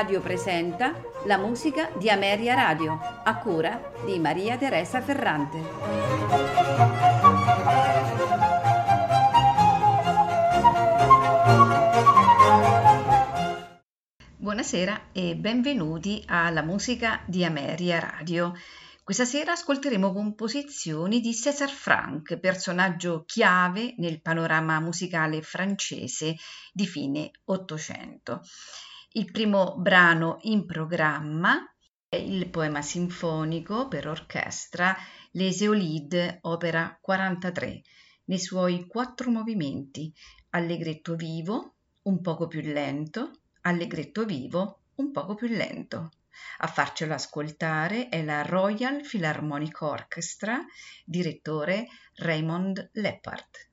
Radio presenta la musica di Ameria Radio, a cura di Maria Teresa Ferrante. Buonasera e benvenuti alla musica di Ameria Radio. Questa sera ascolteremo composizioni di César Franck, personaggio chiave nel panorama musicale francese di fine Ottocento. Il primo brano in programma è il poema sinfonico per orchestra Les Eolides, opera 43, nei suoi quattro movimenti, allegretto vivo, un poco più lento, allegretto vivo, un poco più lento. A farcelo ascoltare è la Royal Philharmonic Orchestra, direttore Raymond Leppard.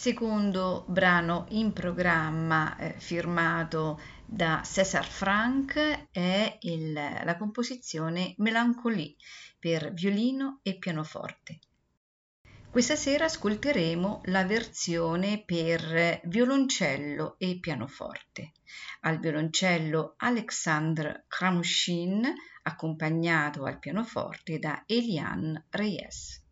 Secondo brano in programma eh, firmato da César Franck è il, la composizione Melancolie per violino e pianoforte. Questa sera ascolteremo la versione per violoncello e pianoforte. Al violoncello Alexandre Kramshin, accompagnato al pianoforte da Eliane Reyes.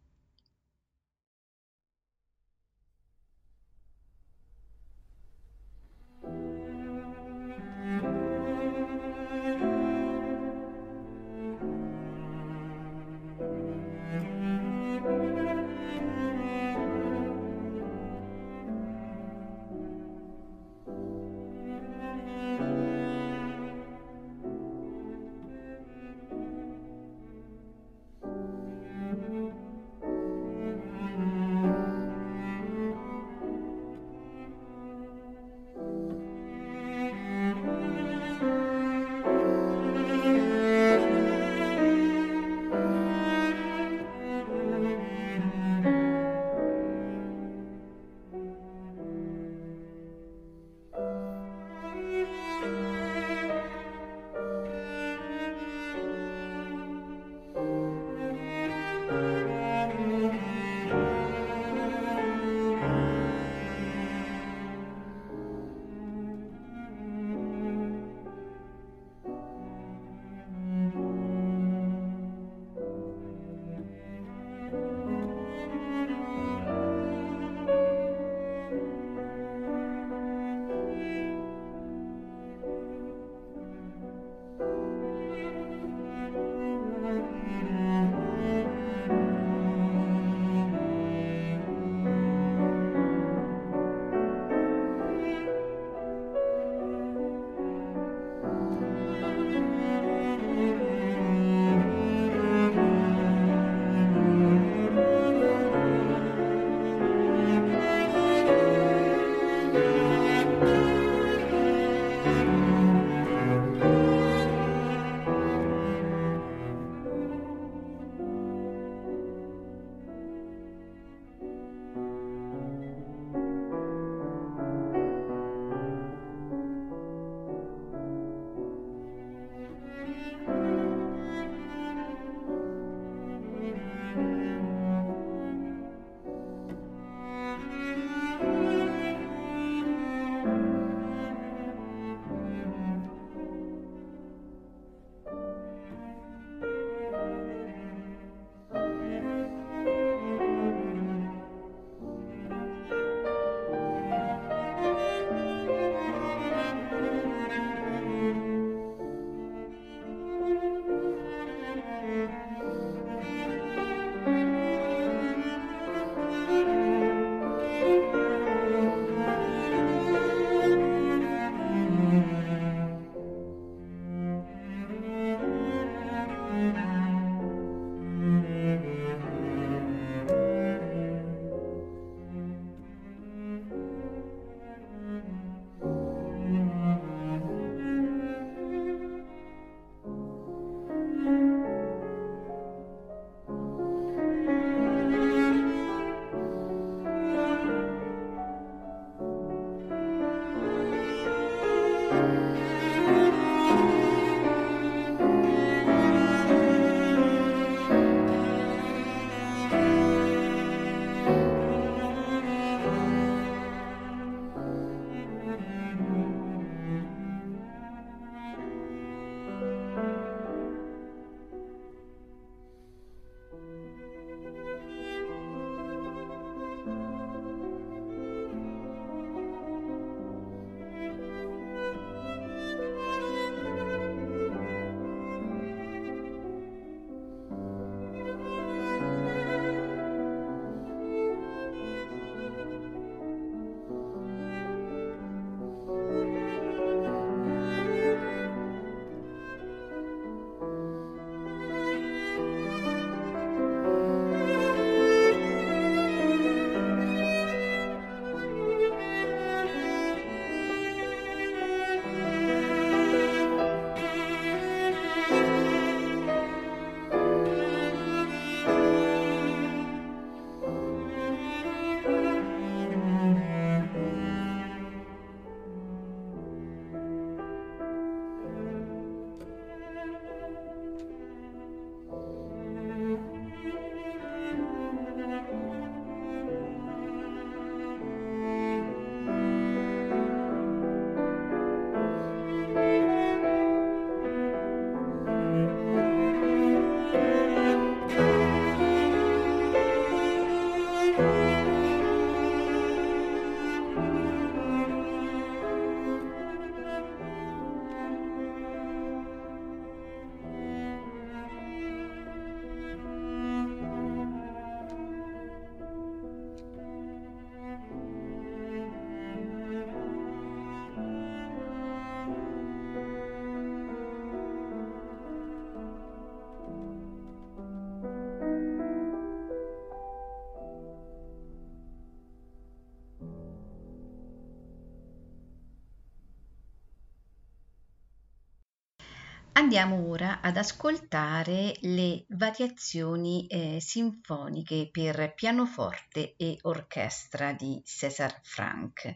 Andiamo ora ad ascoltare le variazioni eh, sinfoniche per pianoforte e orchestra di César Franck,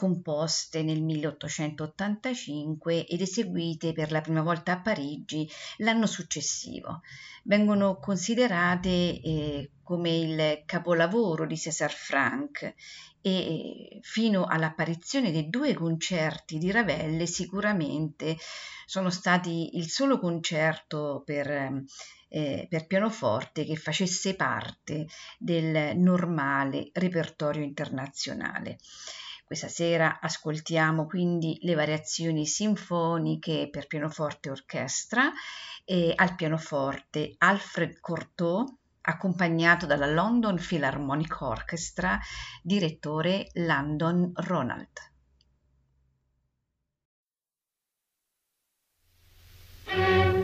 composte nel 1885 ed eseguite per la prima volta a Parigi l'anno successivo. Vengono considerate eh, come il capolavoro di César Franck e fino all'apparizione dei due concerti di Ravel sicuramente sono stati il solo concerto per, eh, per pianoforte che facesse parte del normale repertorio internazionale. Questa sera ascoltiamo quindi le variazioni sinfoniche per pianoforte e orchestra e al pianoforte Alfred Cortot accompagnato dalla London Philharmonic Orchestra, direttore Landon Ronald. thank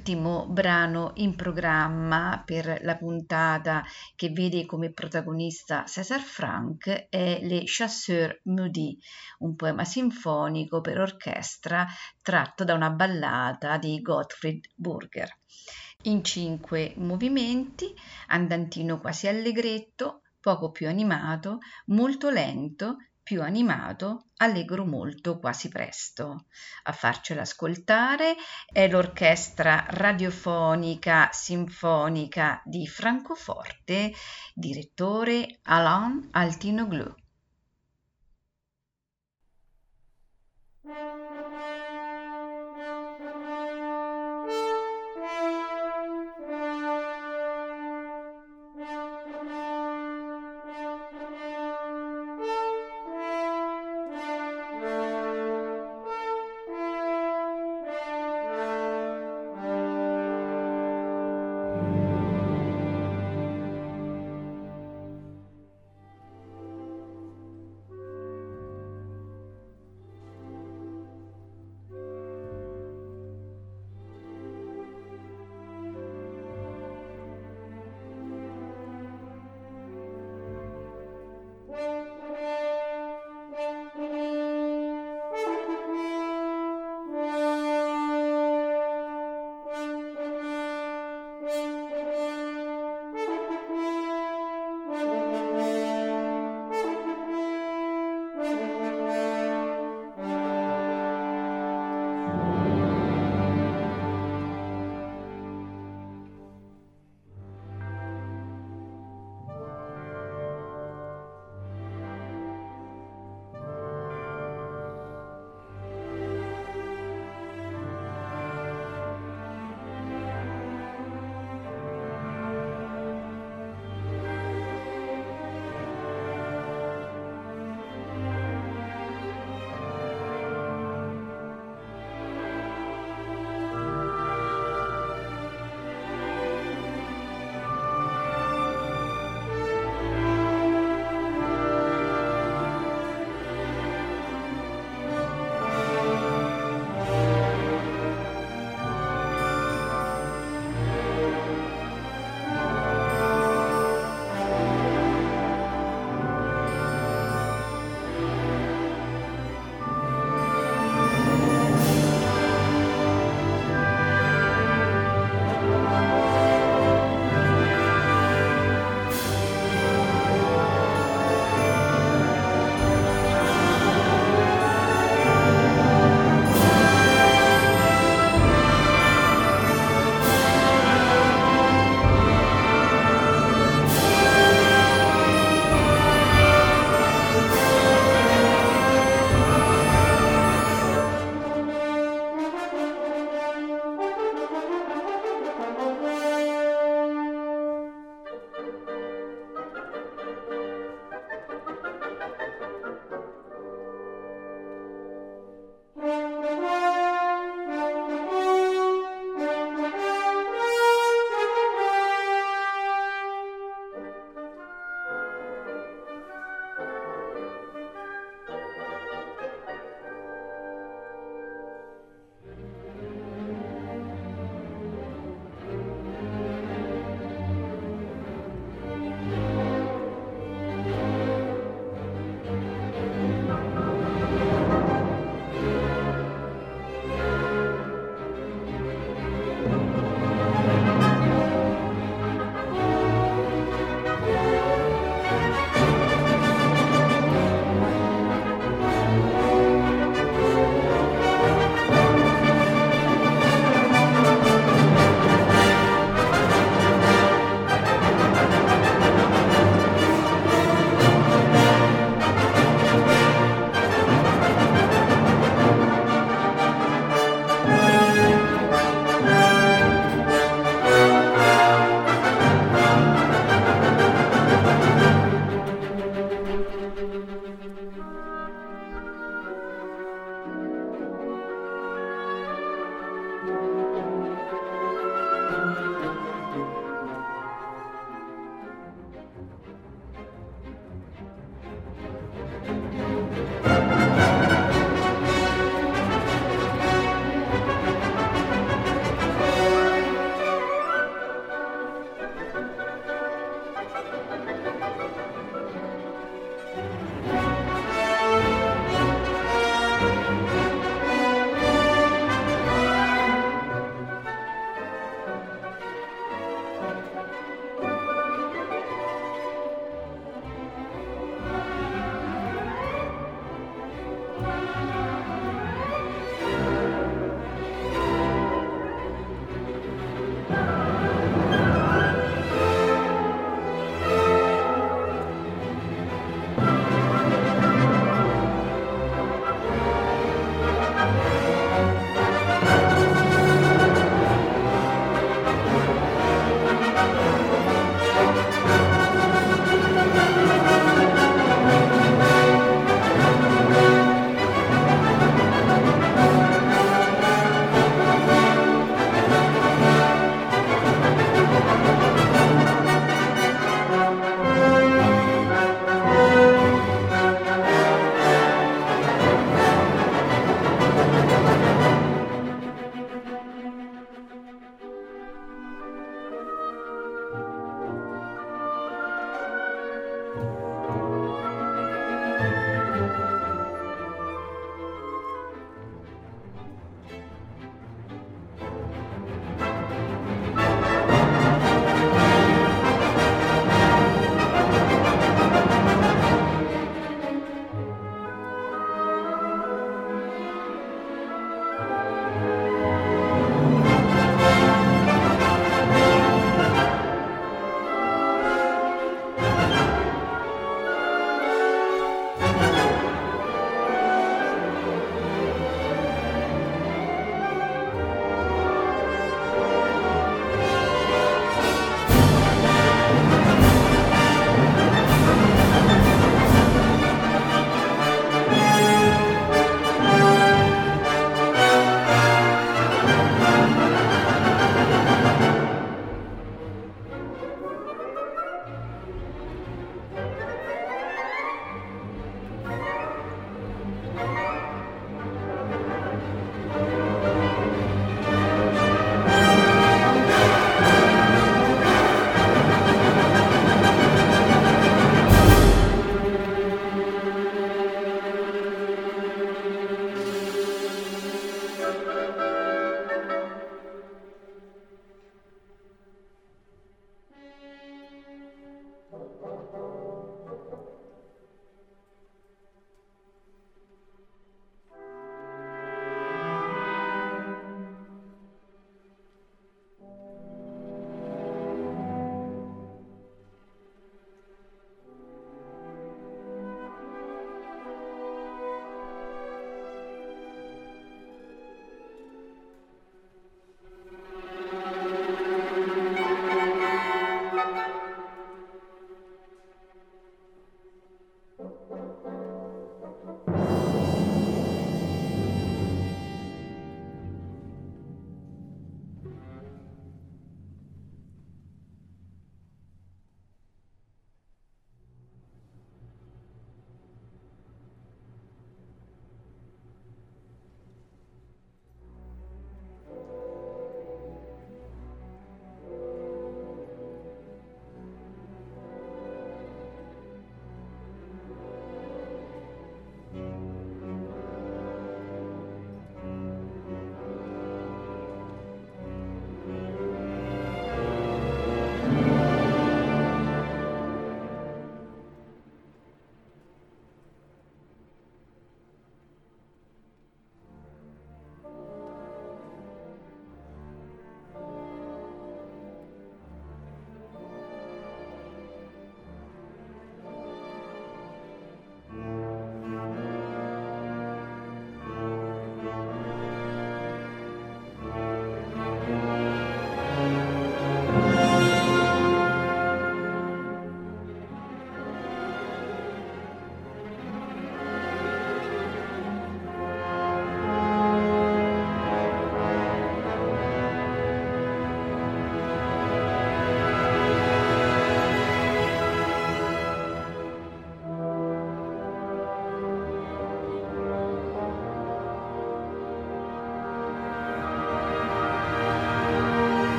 ultimo brano in programma per la puntata che vede come protagonista César Franck è Les Chasseurs Maudits, un poema sinfonico per orchestra tratto da una ballata di Gottfried Burger. In cinque movimenti, andantino quasi allegretto, poco più animato, molto lento, più animato, allegro molto, quasi presto. A farcela ascoltare è l'Orchestra Radiofonica Sinfonica di Francoforte, direttore Alain Altinoglu.